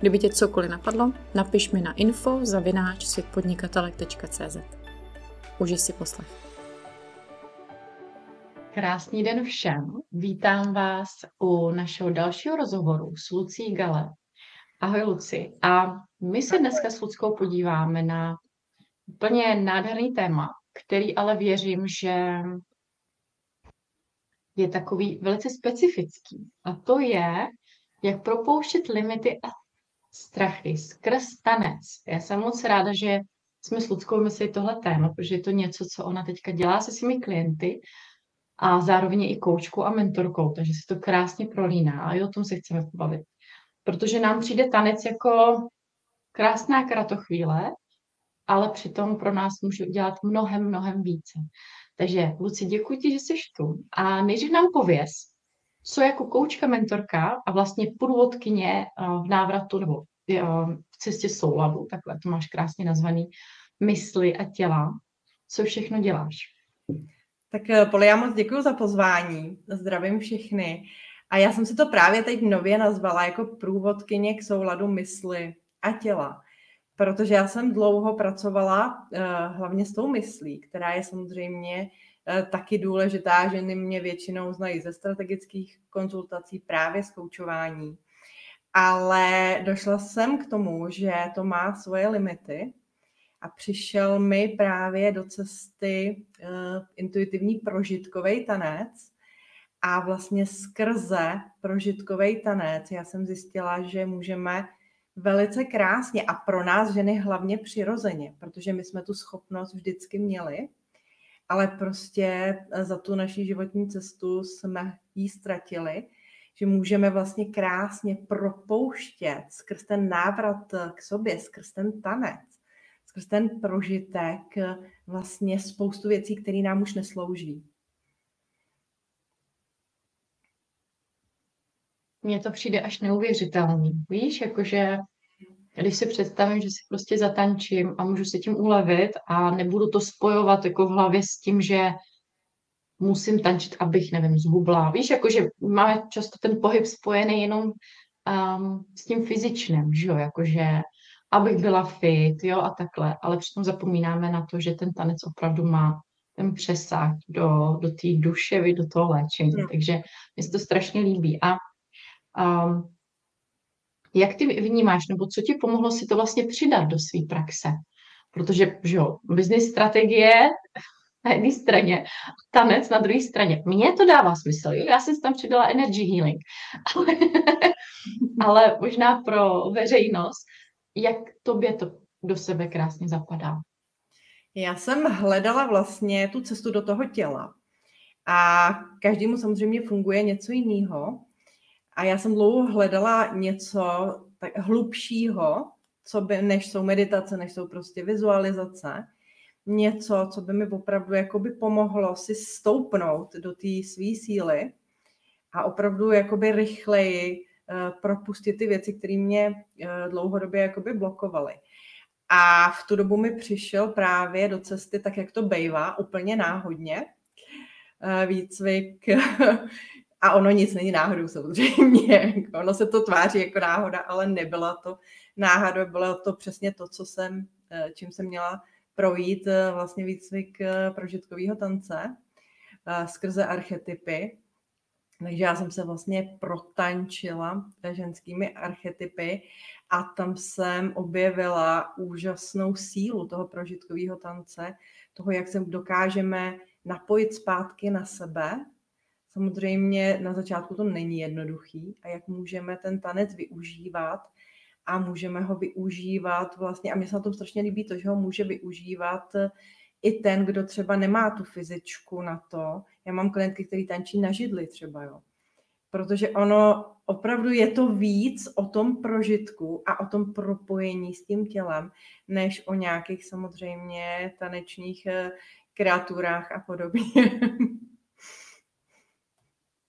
Kdyby tě cokoliv napadlo, napiš mi na info zavináč světpodnikatelek.cz. Užij si poslech. Krásný den všem. Vítám vás u našeho dalšího rozhovoru s Lucí Gale. Ahoj Luci. A my se dneska s Luckou podíváme na úplně nádherný téma, který ale věřím, že je takový velice specifický. A to je, jak propouštět limity a strachy skrz tanec. Já jsem moc ráda, že jsme s Ludskou mysleli tohle téma, protože je to něco, co ona teďka dělá se svými klienty a zároveň i koučkou a mentorkou, takže se to krásně prolíná a i o tom se chceme pobavit. Protože nám přijde tanec jako krásná kratochvíle, ale přitom pro nás může udělat mnohem, mnohem více. Takže Luci, děkuji ti, že jsi tu. A nejdřív nám pověz, co jako koučka, mentorka a vlastně průvodkyně eh, v návratu nebo eh, v cestě souladu, takhle to máš krásně nazvaný, mysli a těla. Co všechno děláš? Tak eh, Poli, já moc děkuji za pozvání. Zdravím všechny. A já jsem si to právě teď nově nazvala jako průvodkyně k souladu mysli a těla. Protože já jsem dlouho pracovala hlavně s tou myslí, která je samozřejmě taky důležitá. Ženy mě většinou znají ze strategických konzultací, právě z koučování. Ale došla jsem k tomu, že to má svoje limity a přišel mi právě do cesty uh, intuitivní prožitkový tanec, a vlastně skrze prožitkový tanec já jsem zjistila, že můžeme velice krásně a pro nás ženy hlavně přirozeně, protože my jsme tu schopnost vždycky měli, ale prostě za tu naši životní cestu jsme ji ztratili, že můžeme vlastně krásně propouštět skrz ten návrat k sobě, skrz ten tanec, skrz ten prožitek vlastně spoustu věcí, které nám už neslouží. mně to přijde až neuvěřitelný. Víš, jakože když si představím, že si prostě zatančím a můžu se tím ulevit a nebudu to spojovat jako v hlavě s tím, že musím tančit, abych, nevím, zhubla. Víš, jakože máme často ten pohyb spojený jenom um, s tím fyzičným, že jo, jakože abych byla fit, jo, a takhle, ale přitom zapomínáme na to, že ten tanec opravdu má ten přesah do, do té duše, do toho léčení, hmm. takže mi se to strašně líbí. A Um, jak ty vnímáš, nebo co ti pomohlo si to vlastně přidat do své praxe? Protože, že jo, business strategie na jedné straně, tanec na druhé straně. Mně to dává smysl, jo? já jsem tam přidala energy healing, ale, ale možná pro veřejnost, jak tobě to do sebe krásně zapadá? Já jsem hledala vlastně tu cestu do toho těla. A každému samozřejmě funguje něco jiného. A já jsem dlouho hledala něco tak hlubšího, co by, než jsou meditace, než jsou prostě vizualizace. Něco, co by mi opravdu jakoby pomohlo si stoupnout do té své síly a opravdu jakoby rychleji uh, propustit ty věci, které mě uh, dlouhodobě jakoby blokovaly. A v tu dobu mi přišel právě do cesty, tak jak to bejvá, úplně náhodně, uh, výcvik a ono nic není náhodou samozřejmě. ono se to tváří jako náhoda, ale nebyla to náhoda, bylo to přesně to, co jsem, eh, čím jsem měla projít eh, vlastně výcvik eh, prožitkového tance skrze archetypy. Takže já jsem se vlastně protančila ženskými archetypy a tam jsem objevila úžasnou sílu toho prožitkového tance, toho, jak se dokážeme napojit zpátky na sebe, Samozřejmě na začátku to není jednoduchý a jak můžeme ten tanec využívat a můžeme ho využívat vlastně, a mně se na tom strašně líbí to, že ho může využívat i ten, kdo třeba nemá tu fyzičku na to. Já mám klientky, který tančí na židli třeba, jo. protože ono opravdu je to víc o tom prožitku a o tom propojení s tím tělem, než o nějakých samozřejmě tanečních eh, kreaturách a podobně.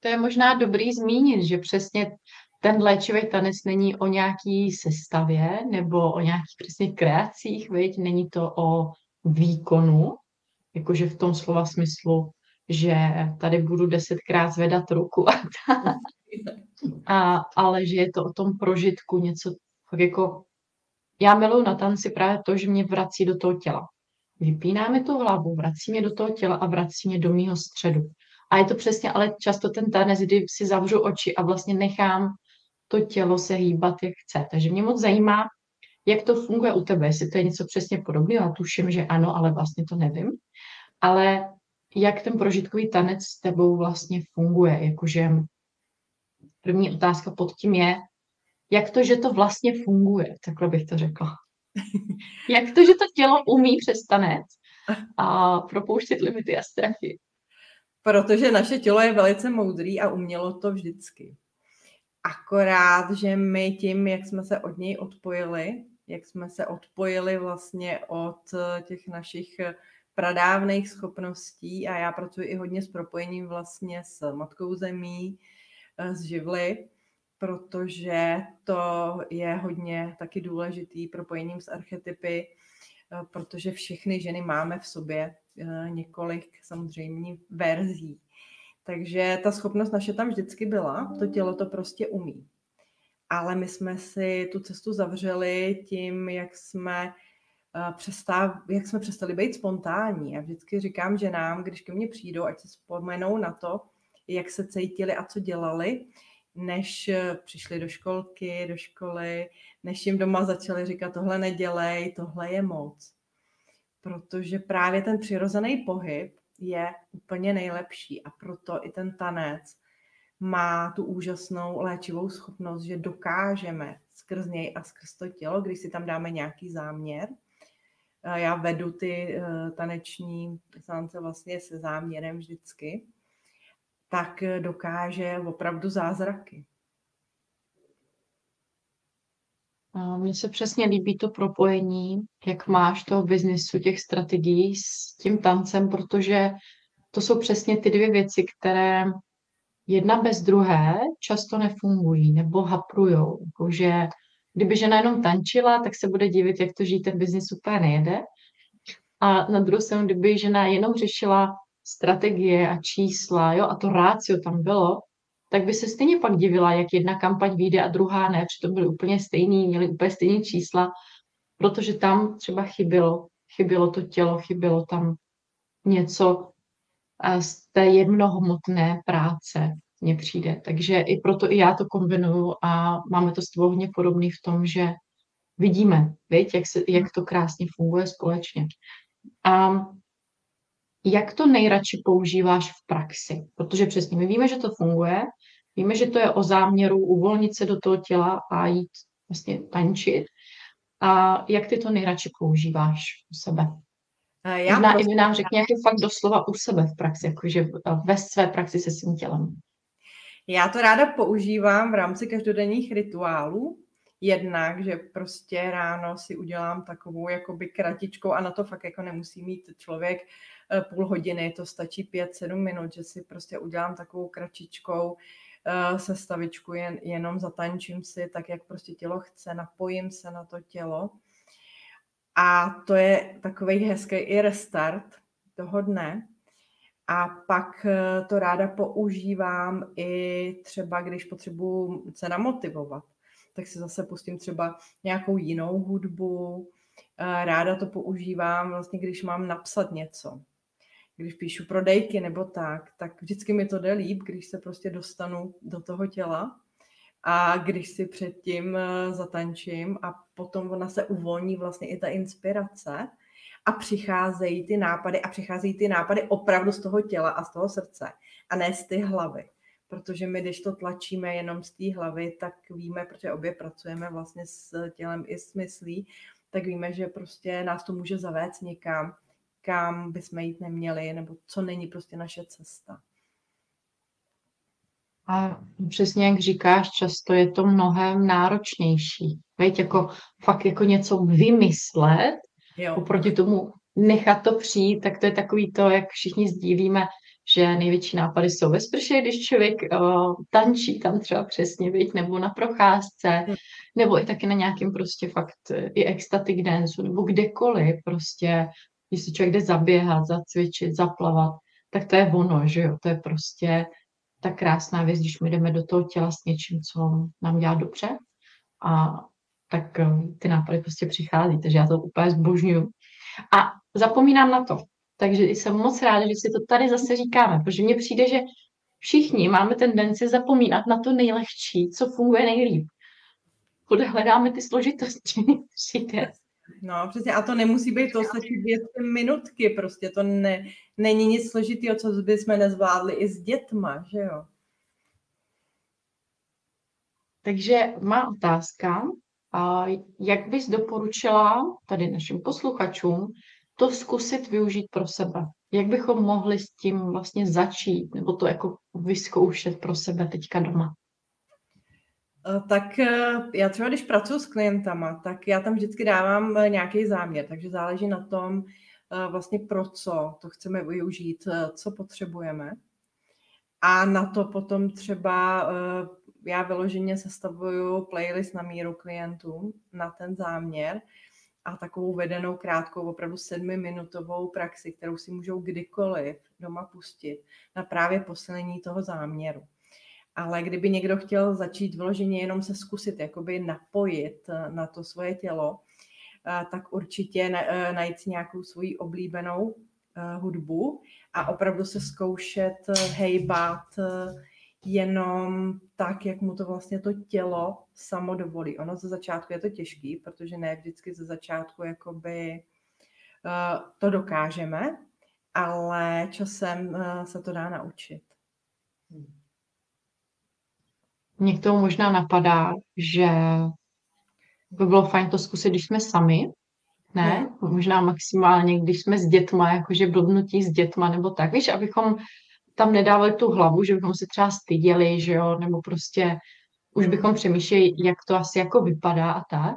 To je možná dobrý zmínit, že přesně ten léčivý tanec není o nějaký sestavě nebo o nějakých přesně kreacích, viď? není to o výkonu, jakože v tom slova smyslu, že tady budu desetkrát zvedat ruku a tak. A, ale že je to o tom prožitku něco tak jako já miluji na tanci právě to, že mě vrací do toho těla. Vypíná mi tu hlavu, vrací mě do toho těla a vrací mě do mýho středu. A je to přesně ale často ten tanec, kdy si zavřu oči a vlastně nechám to tělo se hýbat, jak chce. Takže mě moc zajímá, jak to funguje u tebe, jestli to je něco přesně podobného, já tuším, že ano, ale vlastně to nevím. Ale jak ten prožitkový tanec s tebou vlastně funguje, jakože první otázka pod tím je, jak to, že to vlastně funguje, takhle bych to řekla. jak to, že to tělo umí přes tanec a propouštět limity a strachy. Protože naše tělo je velice moudrý a umělo to vždycky. Akorát, že my tím, jak jsme se od něj odpojili, jak jsme se odpojili vlastně od těch našich pradávných schopností a já pracuji i hodně s propojením vlastně s Matkou Zemí, s živly, protože to je hodně taky důležitý propojením s archetypy, protože všechny ženy máme v sobě eh, několik samozřejmě verzí. Takže ta schopnost naše tam vždycky byla, to tělo to prostě umí. Ale my jsme si tu cestu zavřeli tím, jak jsme, uh, přestav, jak jsme přestali být spontánní. Já vždycky říkám že nám, když ke mně přijdou, ať se vzpomenou na to, jak se cítili a co dělali, než přišli do školky, do školy, než jim doma začali říkat, tohle nedělej, tohle je moc. Protože právě ten přirozený pohyb je úplně nejlepší a proto i ten tanec má tu úžasnou léčivou schopnost, že dokážeme skrz něj a skrz to tělo, když si tam dáme nějaký záměr. Já vedu ty eh, taneční seance vlastně se záměrem vždycky, tak dokáže opravdu zázraky. Mně se přesně líbí to propojení, jak máš toho biznisu, těch strategií s tím tancem, protože to jsou přesně ty dvě věci, které jedna bez druhé často nefungují nebo haprujou. Jakože kdyby žena jenom tančila, tak se bude divit, jak to žít ten biznis úplně nejede. A na druhou stranu, kdyby žena jenom řešila strategie a čísla, jo, a to rácio tam bylo, tak by se stejně pak divila, jak jedna kampaň vyjde a druhá ne, přitom byly úplně stejný, měly úplně stejné čísla, protože tam třeba chybělo, chybělo to tělo, chybělo tam něco z té jednohmotné práce mně přijde. Takže i proto i já to kombinuju a máme to s tebou hodně podobný v tom, že vidíme, viď, jak, se, jak to krásně funguje společně. A jak to nejradši používáš v praxi? Protože přesně my víme, že to funguje, víme, že to je o záměru uvolnit se do toho těla a jít vlastně tančit. A jak ty to nejradši používáš u sebe? Já Možná prostě... i nám řekni, jak je fakt doslova u sebe v praxi, jakože ve své praxi se svým tělem. Já to ráda používám v rámci každodenních rituálů, jednak, že prostě ráno si udělám takovou jakoby kratičkou a na to fakt jako nemusí mít člověk Eh, půl hodiny, to stačí 5-7 minut, že si prostě udělám takovou kračičkou eh, sestavičku, jen, jenom zatančím si tak, jak prostě tělo chce, napojím se na to tělo. A to je takový hezký i restart toho dne. A pak eh, to ráda používám i třeba, když potřebuji se namotivovat, tak si zase pustím třeba nějakou jinou hudbu. Ráda to používám vlastně, když mám napsat něco když píšu prodejky nebo tak, tak vždycky mi to jde líp, když se prostě dostanu do toho těla a když si předtím eh, zatančím a potom ona se uvolní vlastně i ta inspirace a přicházejí ty nápady a přicházejí ty nápady opravdu z toho těla a z toho srdce a ne z ty hlavy. Protože my, když to tlačíme jenom z té hlavy, tak víme, protože obě pracujeme vlastně s tělem i s myslí, tak víme, že prostě nás to může zavést někam, kam bychom jít neměli, nebo co není prostě naše cesta. A přesně jak říkáš, často je to mnohem náročnější. Veď jako fakt jako něco vymyslet, jo. oproti tomu nechat to přijít, tak to je takový to, jak všichni sdílíme, že největší nápady jsou ve sprše, když člověk uh, tančí tam třeba přesně, viď, nebo na procházce, hmm. nebo i taky na nějakém prostě fakt eh, i ecstatic dance, nebo kdekoliv prostě, když si člověk jde zaběhat, zacvičit, zaplavat, tak to je ono, že jo, to je prostě ta krásná věc, když my jdeme do toho těla s něčím, co nám dělá dobře a tak ty nápady prostě přichází, takže já to úplně zbožňuju. A zapomínám na to. Takže jsem moc ráda, že si to tady zase říkáme, protože mně přijde, že všichni máme tendenci zapomínat na to nejlehčí, co funguje nejlíp. Hledáme ty složitosti, přijde. No, přesně, a to nemusí být, to stačí dvě minutky, prostě to ne, není nic složitého, co bychom nezvládli i s dětma, že jo? Takže má otázka, a jak bys doporučila tady našim posluchačům to zkusit využít pro sebe? Jak bychom mohli s tím vlastně začít, nebo to jako vyzkoušet pro sebe teďka doma? Eh, tak eh, já třeba, když pracuji s klientama, tak já tam vždycky dávám eh, nějaký záměr, takže záleží na tom, vlastně pro co to chceme využít, co potřebujeme. A na to potom třeba já vyloženě sestavuju playlist na míru klientům na ten záměr a takovou vedenou krátkou, opravdu sedmiminutovou praxi, kterou si můžou kdykoliv doma pustit na právě posilení toho záměru. Ale kdyby někdo chtěl začít vyloženě jenom se zkusit jakoby napojit na to svoje tělo, tak určitě najít si nějakou svoji oblíbenou hudbu a opravdu se zkoušet hejbat jenom tak, jak mu to vlastně to tělo samo dovolí. Ono ze začátku je to těžký, protože ne vždycky ze začátku jakoby to dokážeme, ale časem se to dá naučit. Mně k tomu možná napadá, že by bylo fajn to zkusit, když jsme sami, ne? Hmm. Možná maximálně, když jsme s dětma, jakože blbnutí s dětma nebo tak, víš, abychom tam nedávali tu hlavu, že bychom se třeba styděli, že jo, nebo prostě už bychom přemýšleli, jak to asi jako vypadá a tak,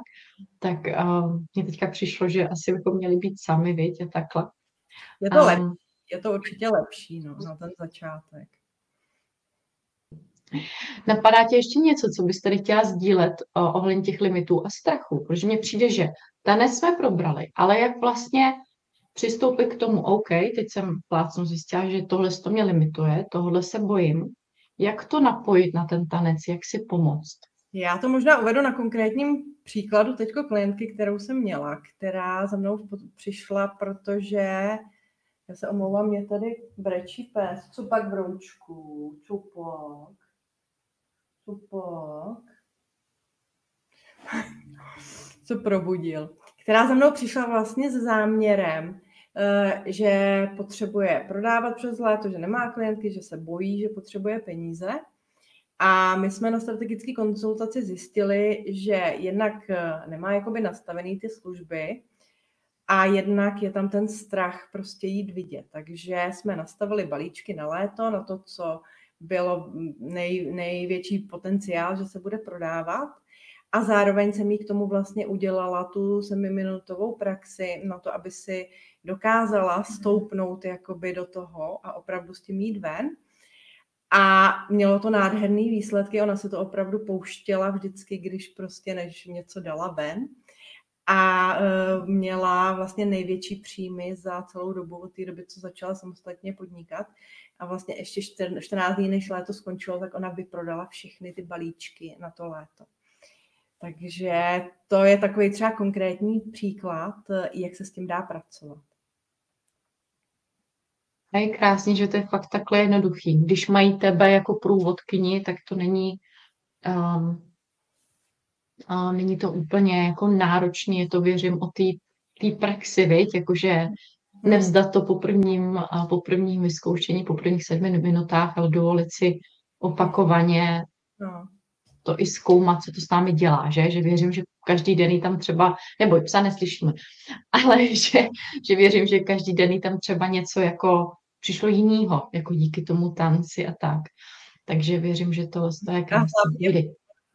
tak uh, mně teďka přišlo, že asi bychom měli být sami, viď, a takhle. Je to, um, lepší. je to určitě lepší, no, na ten začátek. Napadá tě ještě něco, co bys tady chtěla sdílet uh, ohledně těch limitů a strachu? Protože mně přijde, že tanec jsme probrali, ale jak vlastně přistoupit k tomu, OK, teď jsem plácnu zjistila, že tohle to mě limituje, tohle se bojím. Jak to napojit na ten tanec, jak si pomoct? Já to možná uvedu na konkrétním příkladu teďko klientky, kterou jsem měla, která za mnou přišla, protože já se omlouvám, mě tady brečí pes, co pak v roučku, čupok, čupok, co probudil která za mnou přišla vlastně s záměrem, eh, že potřebuje prodávat přes léto, že nemá klientky, že se bojí, že potřebuje peníze. A my jsme na strategické konzultaci zjistili, že jednak eh, nemá jakoby nastavený ty služby a jednak je tam ten strach prostě jít vidět. Takže jsme nastavili balíčky na léto, na to, co bylo nej, největší potenciál, že se bude prodávat. A zároveň jsem jí k tomu vlastně udělala tu semiminutovou praxi na to, aby si dokázala mhm. stoupnout jakoby do toho a opravdu s tím jít ven. A mělo to nádherný výsledky, ona se to opravdu pouštěla vždycky, když prostě než něco dala ven. A uh, měla vlastně největší příjmy za celou dobu od té doby, co začala samostatně podnikat. A vlastně ještě 14 dní, než léto skončilo, tak ona vyprodala všechny ty balíčky na to léto. Takže to je takový třeba konkrétní příklad, jak se s tím dá pracovat. A je krásně, že to je fakt takhle jednoduchý. Když mají tebe jako průvodkyni, tak to není, um, uh, není to úplně jako náročný, je to věřím o té praxi, viď? jakože. Nevzdat to po prvním, po prvním vyzkoušení, po prvních sedmi minutách, ale dovolit si opakovaně no to i zkoumat, co to s námi dělá, že? Že věřím, že každý den tam třeba, nebo psa neslyšíme, ale že, že věřím, že každý den tam třeba něco jako přišlo jinýho, jako díky tomu tanci a tak. Takže věřím, že to je krásné.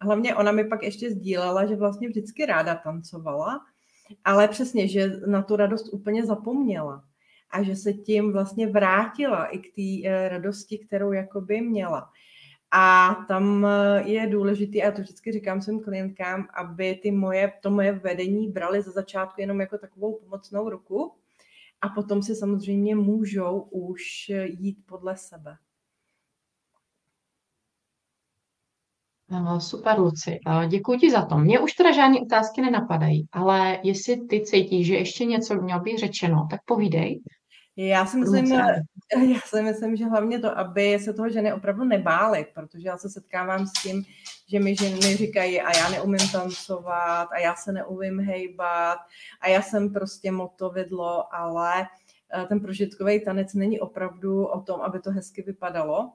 Hlavně ona mi pak ještě sdílela, že vlastně vždycky ráda tancovala, ale přesně, že na tu radost úplně zapomněla a že se tím vlastně vrátila i k té eh, radosti, kterou jakoby měla. A tam eh, je důležité, a to vždycky říkám svým klientkám, aby ty moje, to moje vedení brali za začátku jenom jako takovou pomocnou ruku a potom si samozřejmě můžou už jít podle sebe. Super, Luci. Děkuji ti za to. Mně už teda žádné otázky nenapadají, ale jestli ty cítíš, že ještě něco mělo být řečeno, tak povídej. Já si myslím, já si myslím, že hlavně to, aby se toho ženy opravdu nebály, protože já se setkávám s tím, že mi ženy říkají a já neumím tancovat a já se neumím hejbat a já jsem prostě motovidlo, ale eh, ten prožitkový tanec není opravdu o tom, aby to hezky vypadalo.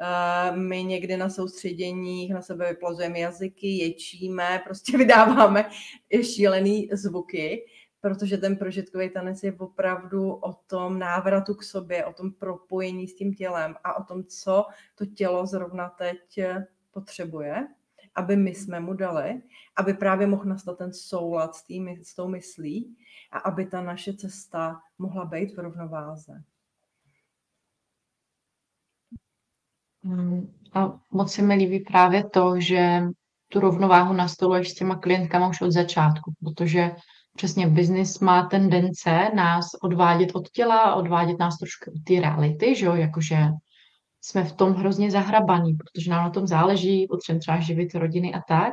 Eh, my někdy na soustředěních na sebe vyplazujeme jazyky, ječíme, prostě vydáváme šílený zvuky protože ten prožitkový tanec je opravdu o tom návratu k sobě, o tom propojení s tím tělem a o tom, co to tělo zrovna teď potřebuje, aby my jsme mu dali, aby právě mohl nastat ten soulad s, tým, s tou myslí a aby ta naše cesta mohla být v rovnováze. Hmm, a moc se mi líbí právě to, že tu rovnováhu nastoluješ s těma klientkama už od začátku, protože přesně biznis má tendence nás odvádět od těla, odvádět nás trošku od té reality, že jo, jakože jsme v tom hrozně zahrabaní, protože nám na tom záleží, potřebujeme třeba živit rodiny a tak.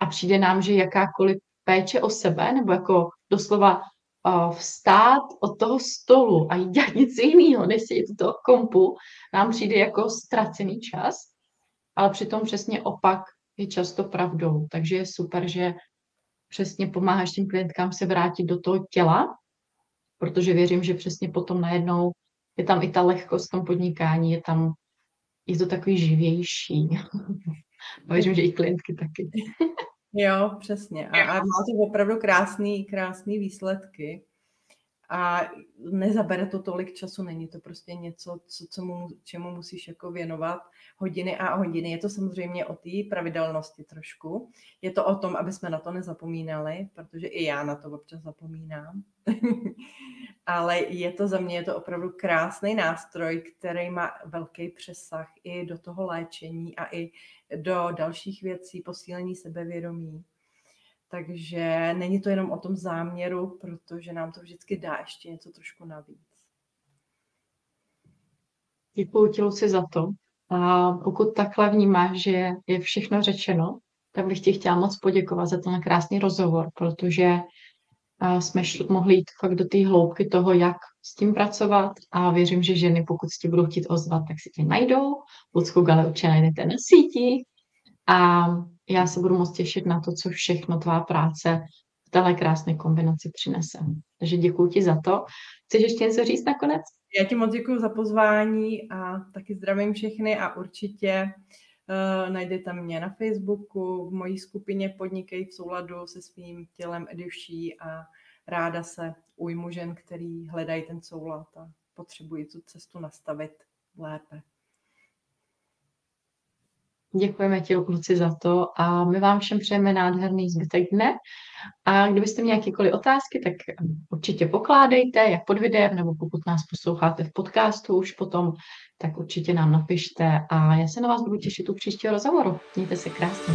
A přijde nám, že jakákoliv péče o sebe, nebo jako doslova vstát od toho stolu a jít dělat nic jiného, než sedět do toho kompu, nám přijde jako ztracený čas, ale přitom přesně opak je často pravdou. Takže je super, že přesně pomáháš těm klientkám se vrátit do toho těla, protože věřím, že přesně potom najednou je tam i ta lehkost v tom podnikání, je tam, je to takový živější. Věřím, že i klientky taky. Jo, přesně. A, a má to opravdu krásný, krásný výsledky a nezabere to tolik času, není to prostě něco, co, co mu, čemu musíš jako věnovat hodiny a hodiny. Je to samozřejmě o té pravidelnosti trošku. Je to o tom, aby jsme na to nezapomínali, protože i já na to občas zapomínám. Ale je to za mě je to opravdu krásný nástroj, který má velký přesah i do toho léčení a i do dalších věcí, posílení sebevědomí. Takže není to jenom o tom záměru, protože nám to vždycky dá ještě něco trošku navíc. Děkuji Luci, za to. A pokud takhle vnímáš, že je všechno řečeno, tak bych ti chtěla moc poděkovat za ten krásný rozhovor, protože jsme šli, mohli jít fakt do té hloubky toho, jak s tím pracovat a věřím, že ženy, pokud si budou chtít ozvat, tak si tě najdou. Lucku Gale určitě najdete na sítích a já se budu moc těšit na to, co všechno tvá práce v téhle krásné kombinaci přinese. Takže děkuji ti za to. Chceš ještě něco říct nakonec? Já ti moc děkuji za pozvání a taky zdravím všechny a určitě uh, najdete mě na Facebooku, v mojí skupině Podnikej v souladu se svým tělem Eduší a ráda se ujmu žen, který hledají ten soulad a potřebují tu cestu nastavit lépe. Děkujeme ti, kluci, za to a my vám všem přejeme nádherný zbytek dne. A kdybyste měli jakékoliv otázky, tak určitě pokládejte, jak pod videem, nebo pokud nás posloucháte v podcastu už potom, tak určitě nám napište a já se na vás budu těšit u příštího rozhovoru. Mějte se krásně.